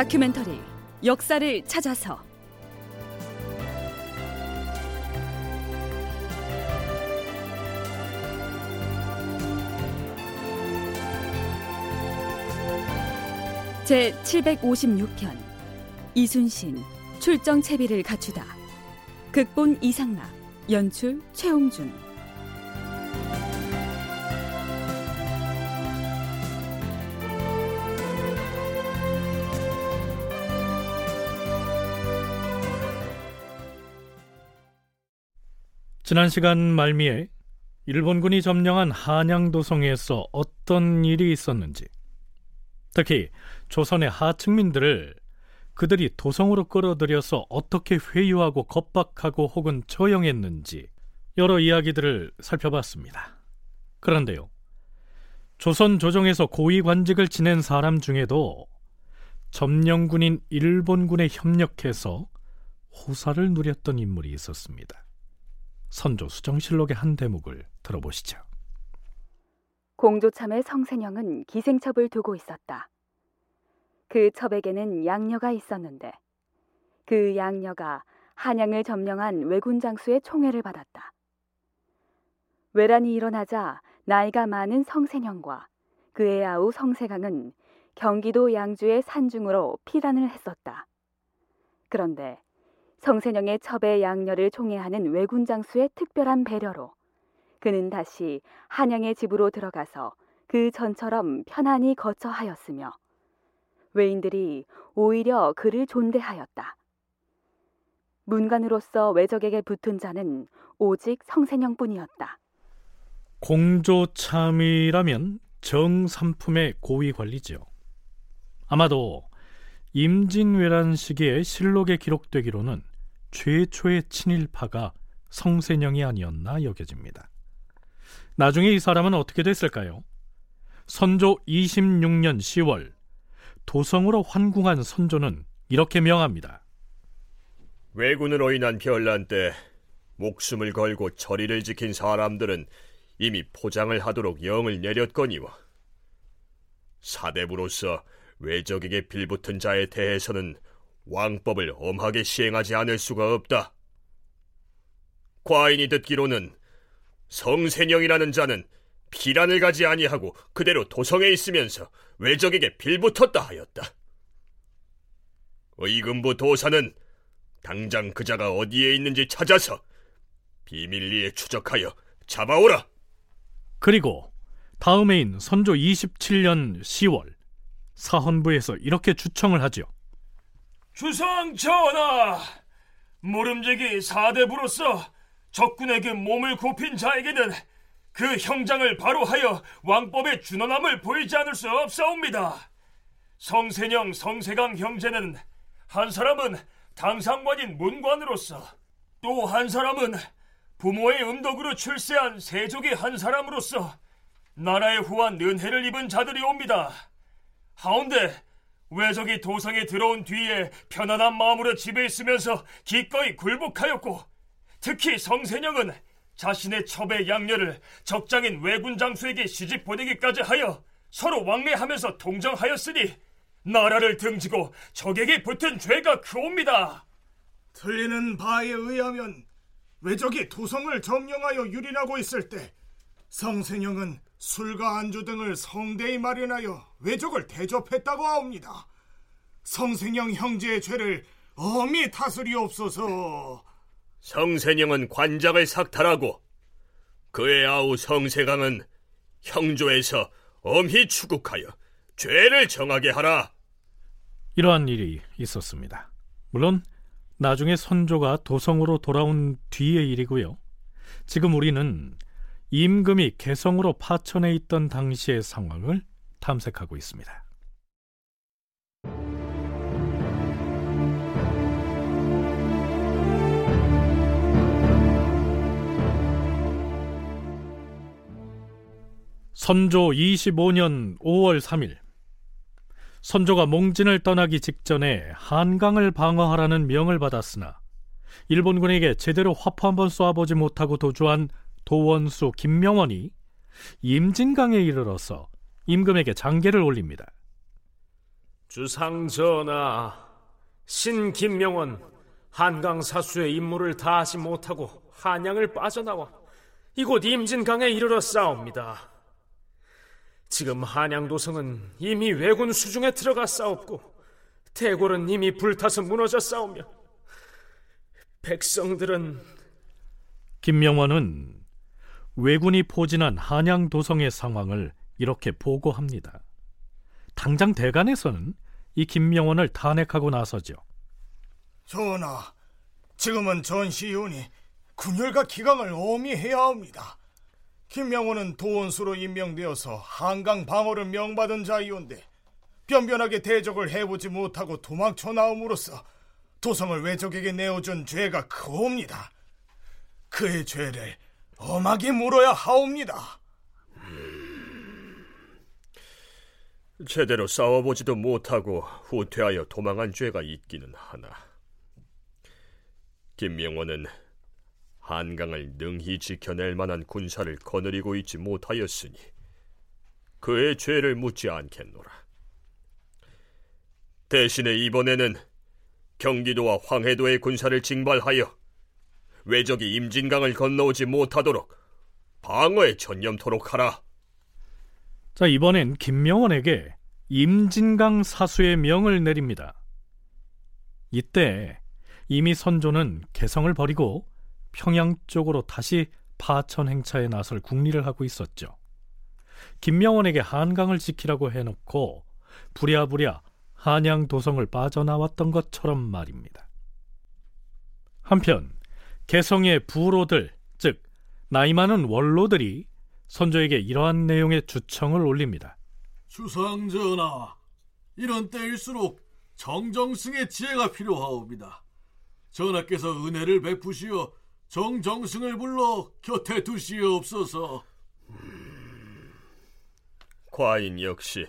다큐멘터리 역사를 찾아서. 제 756편 이순신 출정 채비를 갖추다. 극본 이상락 연출 최홍준 지난 시간 말미에 일본군이 점령한 한양도성에서 어떤 일이 있었는지, 특히 조선의 하층민들을 그들이 도성으로 끌어들여서 어떻게 회유하고 겁박하고 혹은 처형했는지 여러 이야기들을 살펴봤습니다. 그런데요, 조선 조정에서 고위 관직을 지낸 사람 중에도 점령군인 일본군에 협력해서 호사를 누렸던 인물이 있었습니다. 선조 수정실록의 한 대목을 들어보시죠. 공조참의 성세령은 기생첩을 두고 있었다. 그 첩에게는 양녀가 있었는데 그 양녀가 한양을 점령한 왜군 장수의 총애를 받았다. 외란이 일어나자 나이가 많은 성세령과 그의 아우 성세강은 경기도 양주의 산중으로 피란을 했었다. 그런데 성세령의 첩의 양녀를 총애하는 왜군 장수의 특별한 배려로 그는 다시 한양의 집으로 들어가서 그 전처럼 편안히 거처하였으며 외인들이 오히려 그를 존대하였다. 문관으로서 외적에게 붙은 자는 오직 성세령뿐이었다. 공조참이라면 정삼품의 고위 관리지요. 아마도 임진왜란 시기에 실록에 기록되기로는 최초의 친일파가 성세령이 아니었나 여겨집니다. 나중에 이 사람은 어떻게 됐을까요? 선조 26년 10월 도성으로 환궁한 선조는 이렇게 명합니다. 왜군으로 인한 변란 때 목숨을 걸고 저리를 지킨 사람들은 이미 포장을 하도록 영을 내렸거니와 사대부로서 외적에게 빌붙은 자에 대해서는 왕법을 엄하게 시행하지 않을 수가 없다. 과인이 듣기로는 성세령이라는 자는 피란을 가지 아니하고 그대로 도성에 있으면서 외적에게 빌붙었다 하였다. 의금부 도사는 당장 그 자가 어디에 있는지 찾아서 비밀리에 추적하여 잡아오라. 그리고 다음 해인 선조 27년 10월 사헌부에서 이렇게 주청을 하죠. 주상 전하, 모름지기 사대부로서 적군에게 몸을 굽힌 자에게는 그 형장을 바로 하여 왕법의 준원함을 보이지 않을 수 없사옵니다. 성세령 성세강 형제는 한 사람은 당상관인 문관으로서 또 한 사람은 부모의 음덕으로 출세한 세족의 한 사람으로서 나라의 후한 은혜를 입은 자들이 옵니다. 하운데 외적이 도성에 들어온 뒤에 편안한 마음으로 집에 있으면서 기꺼이 굴복하였고 특히 성세령은 자신의 첩의 양녀를 적장인 왜군 장수에게 시집 보내기까지 하여 서로 왕래하면서 동정하였으니 나라를 등지고 적에게 붙은 죄가 크옵니다. 틀리는 바에 의하면 외적이 도성을 점령하여 유린하고 있을 때 성세령은 술과 안주 등을 성대히 마련하여 외적을 대접했다고 하옵니다. 성생형 형제의 죄를 엄히 다스리옵소서. 성세령은 관작을 삭탈하고 그의 아우 성세강은 형조에서 엄히 추국하여 죄를 정하게 하라. 이러한 일이 있었습니다. 물론 나중에 선조가 도성으로 돌아온 뒤의 일이고요. 지금 우리는 임금이 개성으로 파천해 있던 당시의 상황을 탐색하고 있습니다. 선조 25년 5월 3일 선조가 몽진을 떠나기 직전에 한강을 방어하라는 명을 받았으나 일본군에게 제대로 화포 한번 쏘아보지 못하고 도주한 도원수 김명원이 임진강에 이르러서 임금에게 장계를 올립니다. 주상 전하, 신 김명원 한강 사수의 임무를 다하지 못하고 한양을 빠져나와 이곳 임진강에 이르러 싸웁니다. 지금 한양 도성은 이미 왜군 수중에 들어가 싸웠고 대궐은 이미 불타서 무너져 싸우며 백성들은 김명원은 왜군이 포진한 한양 도성의 상황을 이렇게 보고합니다. 당장 대간에서는 이 김명원을 탄핵하고 나서죠. 전하, 지금은 전시윤이 군열과 기강을 엄히해야 합니다. 김명호는 도원수로 임명되어서 한강 방어를 명받은 자이온데 변변하게 대적을 해보지 못하고 도망쳐 나옴으로써 도성을 외적에게 내어준 죄가 크옵니다. 그의 죄를 엄하게 물어야 하옵니다. 제대로 싸워보지도 못하고 후퇴하여 도망한 죄가 있기는 하나. 김명원은 한강을 능히 지켜낼 만한 군사를 거느리고 있지 못하였으니 그의 죄를 묻지 않겠노라. 대신에 이번에는 경기도와 황해도의 군사를 징발하여 외적이 임진강을 건너오지 못하도록 방어에 전념토록 하라. 자, 이번엔 김명원에게 임진강 사수의 명을 내립니다. 이때 이미 선조는 개성을 버리고 평양 쪽으로 다시 파천 행차에 나설 국리를 하고 있었죠. 김명원에게 한강을 지키라고 해놓고 부랴부랴 한양 도성을 빠져나왔던 것처럼 말입니다. 한편 개성의 부로들, 즉 나이 많은 원로들이 선조에게 이러한 내용의 주청을 올립니다. 주상전하, 이런 때일수록 정정승의 지혜가 필요하옵니다. 전하께서 은혜를 베푸시어 정정승을 불러 곁에 두시옵소서. 과인 역시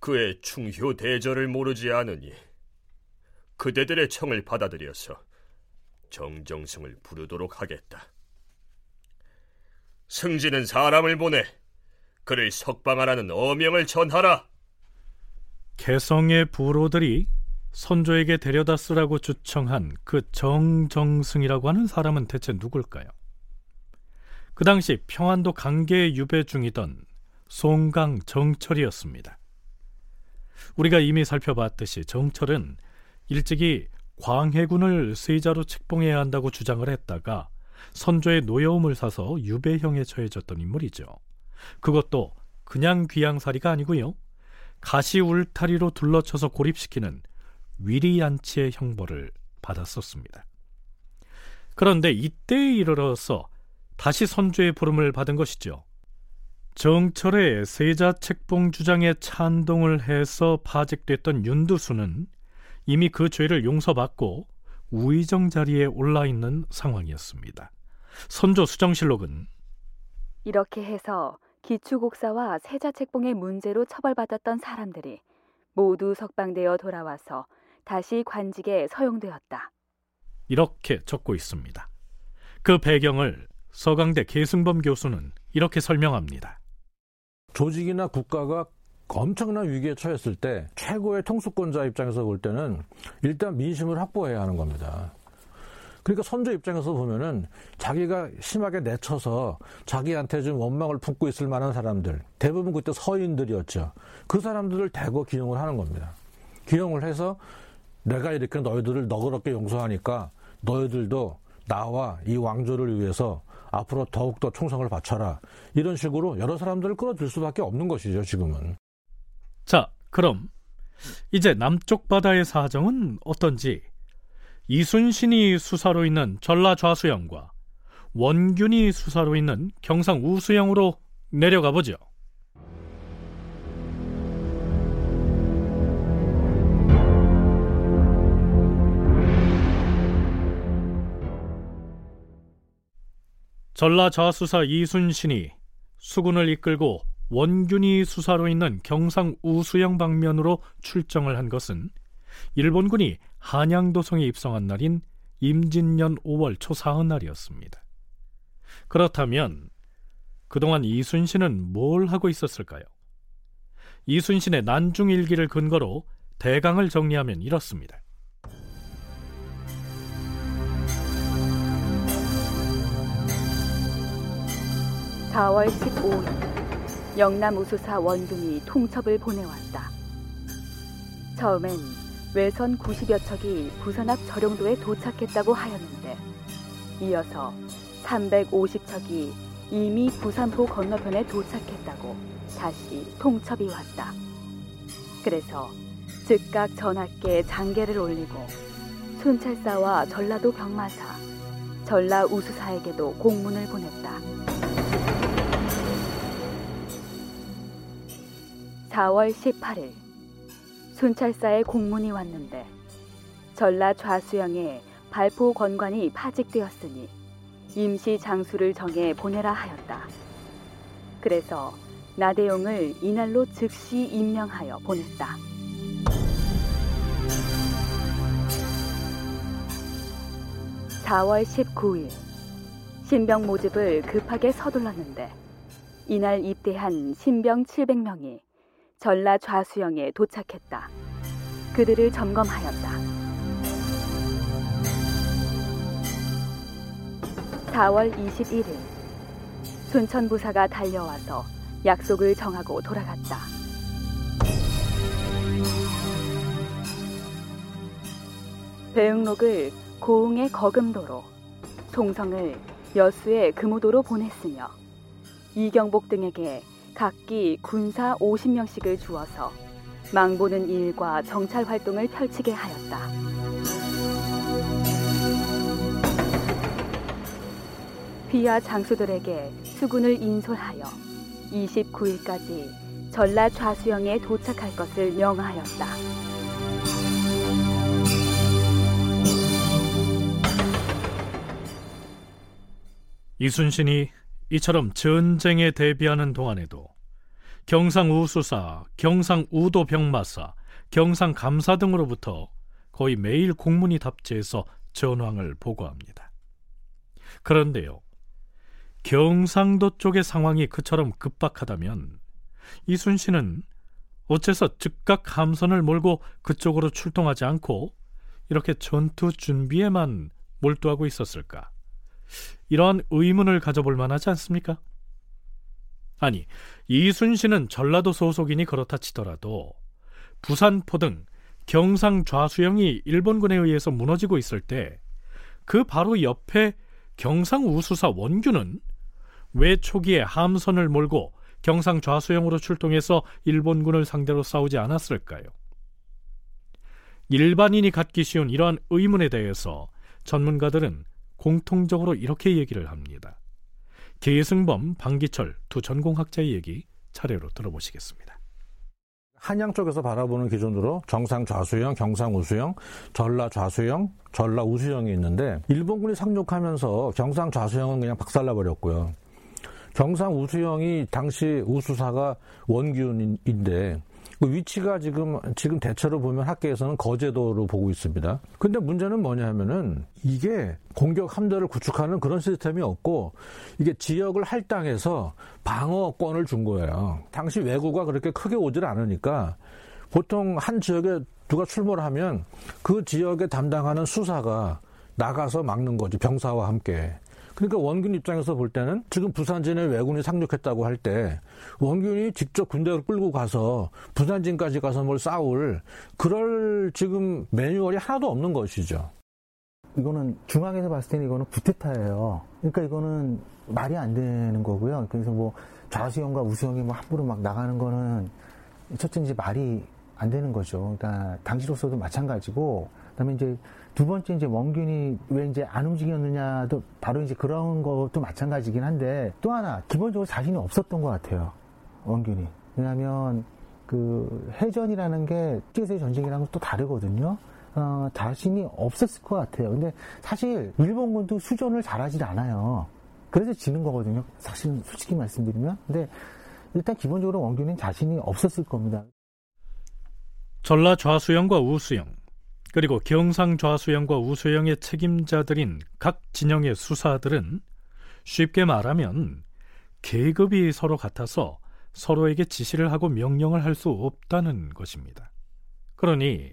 그의 충효 대절을 모르지 않으니 그대들의 청을 받아들여서 정정승을 부르도록 하겠다. 승진은 사람을 보내 그를 석방하라는 어명을 전하라. 개성의 부로들이 선조에게 데려다 쓰라고 주청한 그 정정승이라고 하는 사람은 대체 누굴까요? 그 당시 평안도 강계에 유배 중이던 송강 정철이었습니다. 우리가 이미 살펴봤듯이 정철은 일찍이 광해군을 세자로 책봉해야 한다고 주장을 했다가 선조의 노여움을 사서 유배형에 처해졌던 인물이죠. 그것도 그냥 귀양살이가 아니고요. 가시 울타리로 둘러쳐서 고립시키는 위리안치의 형벌을 받았었습니다. 그런데 이때에 이르러서 다시 선조의 부름을 받은 것이죠. 정철의 세자 책봉 주장에 찬동을 해서 파직됐던 윤두수는 이미 그 죄를 용서받고 우의정 자리에 올라 있는 상황이었습니다. 선조 수정실록은 이렇게 해서 기추곡사와 세자책봉의 문제로 처벌받았던 사람들이 모두 석방되어 돌아와서 다시 관직에 서용되었다. 이렇게 적고 있습니다. 그 배경을 서강대 계승범 교수는 이렇게 설명합니다. 조직이나 국가가 엄청난 위기에 처했을 때 최고의 통수권자 입장에서 볼 때는 일단 민심을 확보해야 하는 겁니다. 그러니까 선조 입장에서 보면은 자기가 심하게 내쳐서 자기한테 좀 원망을 품고 있을 만한 사람들 대부분 그때 서인들이었죠. 그 사람들을 대거 기용을 하는 겁니다. 기용을 해서 내가 이렇게 너희들을 너그럽게 용서하니까 너희들도 나와 이 왕조를 위해서 앞으로 더욱더 충성을 바쳐라. 이런 식으로 여러 사람들을 끌어들 수밖에 없는 것이죠, 지금은. 자, 그럼 이제 남쪽 바다의 사정은 어떤지 이순신이 수사로 있는 전라 좌수영과 원균이 수사로 있는 경상 우수영으로 내려가 보죠. 전라 좌수사 이순신이 수군을 이끌고 원균이 수사로 있는 경상 우수영 방면으로 출정을 한 것은 일본군이 한양도성에 입성한 날인 임진년 5월 초사흔 날이었습니다. 그렇다면 그동안 이순신은 뭘 하고 있었을까요? 이순신의 난중일기를 근거로 대강을 정리하면 이렇습니다. 4월 15일 영남 우수사 원군이 통첩을 보내왔다. 처음엔 외선 90여 척이 부산 앞 저룡도에 도착했다고 하였는데 이어서 350척이 이미 부산포 건너편에 도착했다고 다시 통첩이 왔다. 그래서 즉각 전하께 장계를 올리고 순찰사와 전라도 병마사, 전라 우수사에게도 공문을 보냈다. 4월 18일 순찰사에 공문이 왔는데 전라 좌수영에 발포 권관이 파직되었으니 임시 장수를 정해 보내라 하였다. 그래서 나대용을 이날로 즉시 임명하여 보냈다. (4월 19일) 신병 모집을 급하게 서둘렀는데 이날 입대한 신병 700명이 전라 좌수영에 도착했다. 그들을 점검하였다. 4월 21일 순천부사가 달려와서 약속을 정하고 돌아갔다. 배응록을 고흥의 거금도로, 송성을 여수의 금오도로 보냈으며 이경복 등에게 각기 군사 50명씩을 주어서 망보는 일과 정찰 활동을 펼치게 하였다. 비하 장수들에게 수군을 인솔하여 29일까지 전라 좌수영에 도착할 것을 명하였다. 이순신이 이처럼 전쟁에 대비하는 동안에도 경상우수사, 경상우도병마사, 경상감사 등으로부터 거의 매일 공문이 답지해서 전황을 보고합니다. 그런데요, 경상도 쪽의 상황이 그처럼 급박하다면 이순신은 어째서 즉각 함선을 몰고 그쪽으로 출동하지 않고 이렇게 전투 준비에만 몰두하고 있었을까? 이러한 의문을 가져볼 만하지 않습니까? 아니, 이순신은 전라도 소속이니 그렇다 치더라도 부산포 등 경상 좌수영이 일본군에 의해서 무너지고 있을 때 그 바로 옆에 경상 우수사 원규는 왜 초기에 함선을 몰고 경상 좌수영으로 출동해서 일본군을 상대로 싸우지 않았을까요? 일반인이 갖기 쉬운 이러한 의문에 대해서 전문가들은 공통적으로 이렇게 얘기를 합니다. 계승범, 방기철 두 전공학자의 얘기 차례로 들어보시겠습니다. 한양 쪽에서 바라보는 기준으로 정상 좌수형, 경상 우수형, 전라 좌수형, 전라 우수형이 있는데 일본군이 상륙하면서 경상 좌수형은 그냥 박살나 버렸고요. 경상 우수형이 당시 우수사가 원균인데 그 위치가 지금 지금 대체로 보면 학계에서는 거제도로 보고 있습니다. 근데 문제는 뭐냐면은 이게 공격 함대를 구축하는 그런 시스템이 없고 이게 지역을 할당해서 방어권을 준 거예요. 당시 왜구가 그렇게 크게 오질 않으니까 보통 한 지역에 누가 출몰을 하면 그 지역에 담당하는 수사가 나가서 막는 거지 병사와 함께. 그러니까 원균 입장에서 볼 때는 지금 부산진에 왜군이 상륙했다고 할 때 원균이 직접 군대를 끌고 가서 부산진까지 가서 뭘 싸울 그럴 지금 매뉴얼이 하나도 없는 것이죠. 이거는 중앙에서 봤을 때는 이거는 구테타예요. 그러니까 이거는 말이 안 되는 거고요. 그래서 뭐 좌수형과 우수형이 뭐 함부로 막 나가는 거는 첫째 이제 말이 안 되는 거죠. 그러니까 당시로서도 마찬가지고 그다음에 이제 두 번째 이제 원균이 왜 이제 안 움직였느냐도 바로 이제 그런 것도 마찬가지긴 한데 또 하나 기본적으로 자신이 없었던 것 같아요. 원균이. 왜냐하면 그 해전이라는 게 국제세 전쟁이랑 또 다르거든요. 어, 자신이 없었을 것 같아요. 근데 사실 일본군도 수전을 잘하지 않아요. 그래서 지는 거거든요. 사실 솔직히 말씀드리면. 근데 일단 기본적으로 원균은 자신이 없었을 겁니다. 전라 좌수영과 우수영 그리고 경상 좌수영과 우수영의 책임자들인 각 진영의 수사들은 쉽게 말하면 계급이 서로 같아서 서로에게 지시를 하고 명령을 할 수 없다는 것입니다. 그러니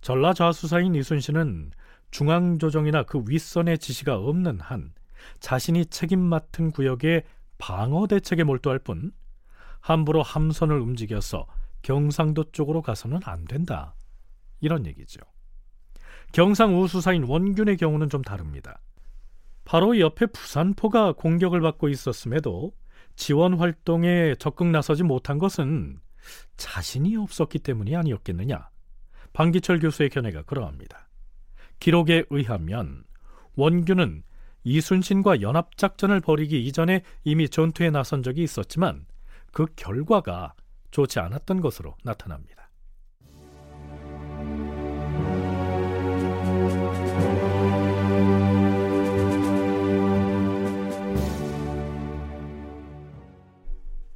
전라좌수사인 이순신은 중앙조정이나 그 윗선의 지시가 없는 한 자신이 책임 맡은 구역의 방어 대책에 몰두할 뿐 함부로 함선을 움직여서 경상도 쪽으로 가서는 안 된다. 이런 얘기죠. 경상 우 수사인 원균의 경우는 좀 다릅니다. 바로 옆에 부산포가 공격을 받고 있었음에도 지원 활동에 적극 나서지 못한 것은 자신이 없었기 때문이 아니었겠느냐. 방기철 교수의 견해가 그러합니다. 기록에 의하면 원균은 이순신과 연합작전을 벌이기 이전에 이미 전투에 나선 적이 있었지만 그 결과가 좋지 않았던 것으로 나타납니다.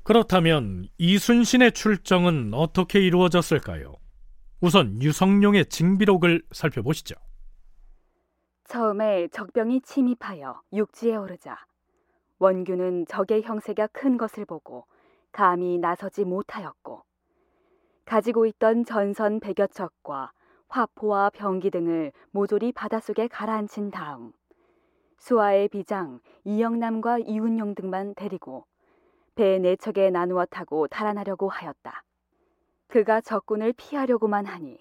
그렇다면 이순신의 출정은 어떻게 이루어졌을까요? 우선 유성룡의 징비록을 살펴보시죠. 처음에 적병이 침입하여 육지에 오르자 원균은 적의 형세가 큰 것을 보고 감히 나서지 못하였고 가지고 있던 전선 백여 척과 화포와 병기 등을 모조리 바닷속에 가라앉힌 다음 수하의 비장 이영남과 이운용 등만 데리고 배 네 척에 나누어 타고 달아나려고 하였다. 그가 적군을 피하려고만 하니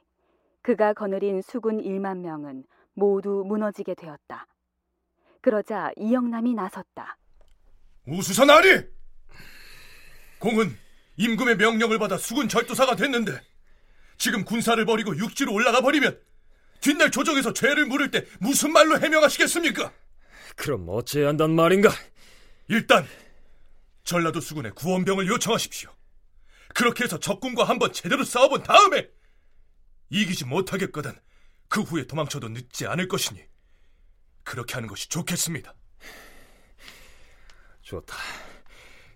그가 거느린 수군 1만 명은 모두 무너지게 되었다. 그러자 이영남이 나섰다. 우수선 아리! 공은 임금의 명령을 받아 수군 절도사가 됐는데 지금 군사를 버리고 육지로 올라가 버리면 뒷날 조정에서 죄를 물을 때 무슨 말로 해명하시겠습니까? 그럼 어찌해야 한단 말인가? 일단 전라도 수군에 구원병을 요청하십시오. 그렇게 해서 적군과 한번 제대로 싸워본 다음에 이기지 못하겠거든 그 후에 도망쳐도 늦지 않을 것이니 그렇게 하는 것이 좋겠습니다. 좋다.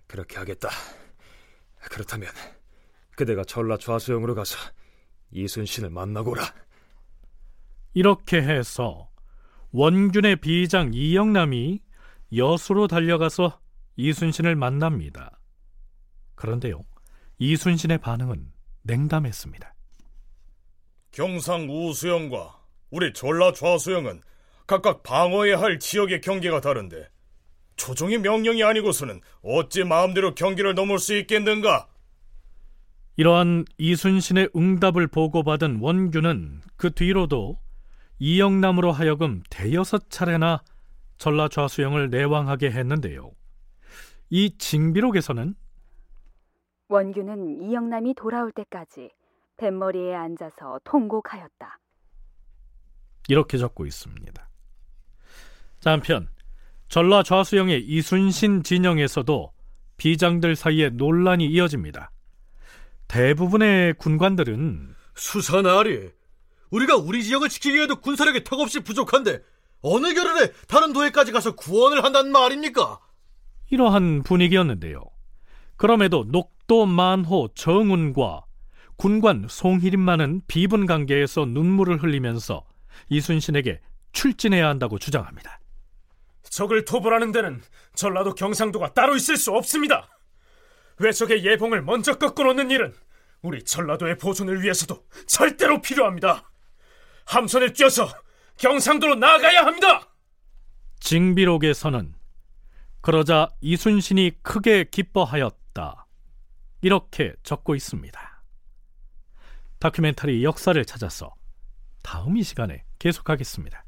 그렇게 하겠다. 그렇다면 그대가 전라 좌수영으로 가서 이순신을 만나고라. 이렇게 해서 원균의 비장 이영남이 여수로 달려가서 이순신을 만납니다. 그런데요, 이순신의 반응은 냉담했습니다. 경상 우수영과 우리 전라 좌수영은 각각 방어해야 할 지역의 경계가 다른데 조정의 명령이 아니고서는 어찌 마음대로 경계를 넘을 수 있겠는가? 이러한 이순신의 응답을 보고받은 원균은 그 뒤로도 이영남으로 하여금 대여섯 차례나 전라 좌수영을 내왕하게 했는데요. 이 징비록에서는 원균은 이영남이 돌아올 때까지 뱃머리에 앉아서 통곡하였다. 이렇게 적고 있습니다. 자, 한편 전라 좌수영의 이순신 진영에서도 비장들 사이에 논란이 이어집니다. 대부분의 군관들은 수사나리 우리가 우리 지역을 지키기에도 군사력이 턱없이 부족한데 어느 겨를에 다른 도에까지 가서 구원을 한단 말입니까? 이러한 분위기였는데요. 그럼에도 녹도 만호 정운과 군관 송희림만은 비분 관계에서 눈물을 흘리면서 이순신에게 출진해야 한다고 주장합니다. 적을 토벌하는 데는 전라도 경상도가 따로 있을 수 없습니다. 외적의 예봉을 먼저 꺾어놓는 일은 우리 전라도의 보존을 위해서도 절대로 필요합니다. 함선을 뛰어서 경상도로 나가야 합니다. 징비록에서는 그러자 이순신이 크게 기뻐하였다. 이렇게 적고 있습니다. 다큐멘터리 역사를 찾아서 다음 이 시간에 계속하겠습니다.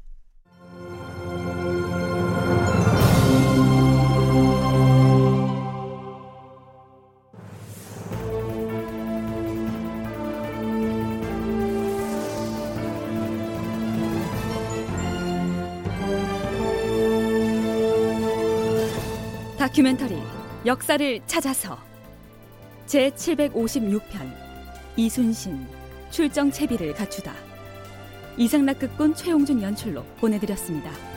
다큐멘터리 역사를 찾아서 제 756편 이순신 출정 채비를 갖추다 이상락극본 최용준 연출로 보내드렸습니다.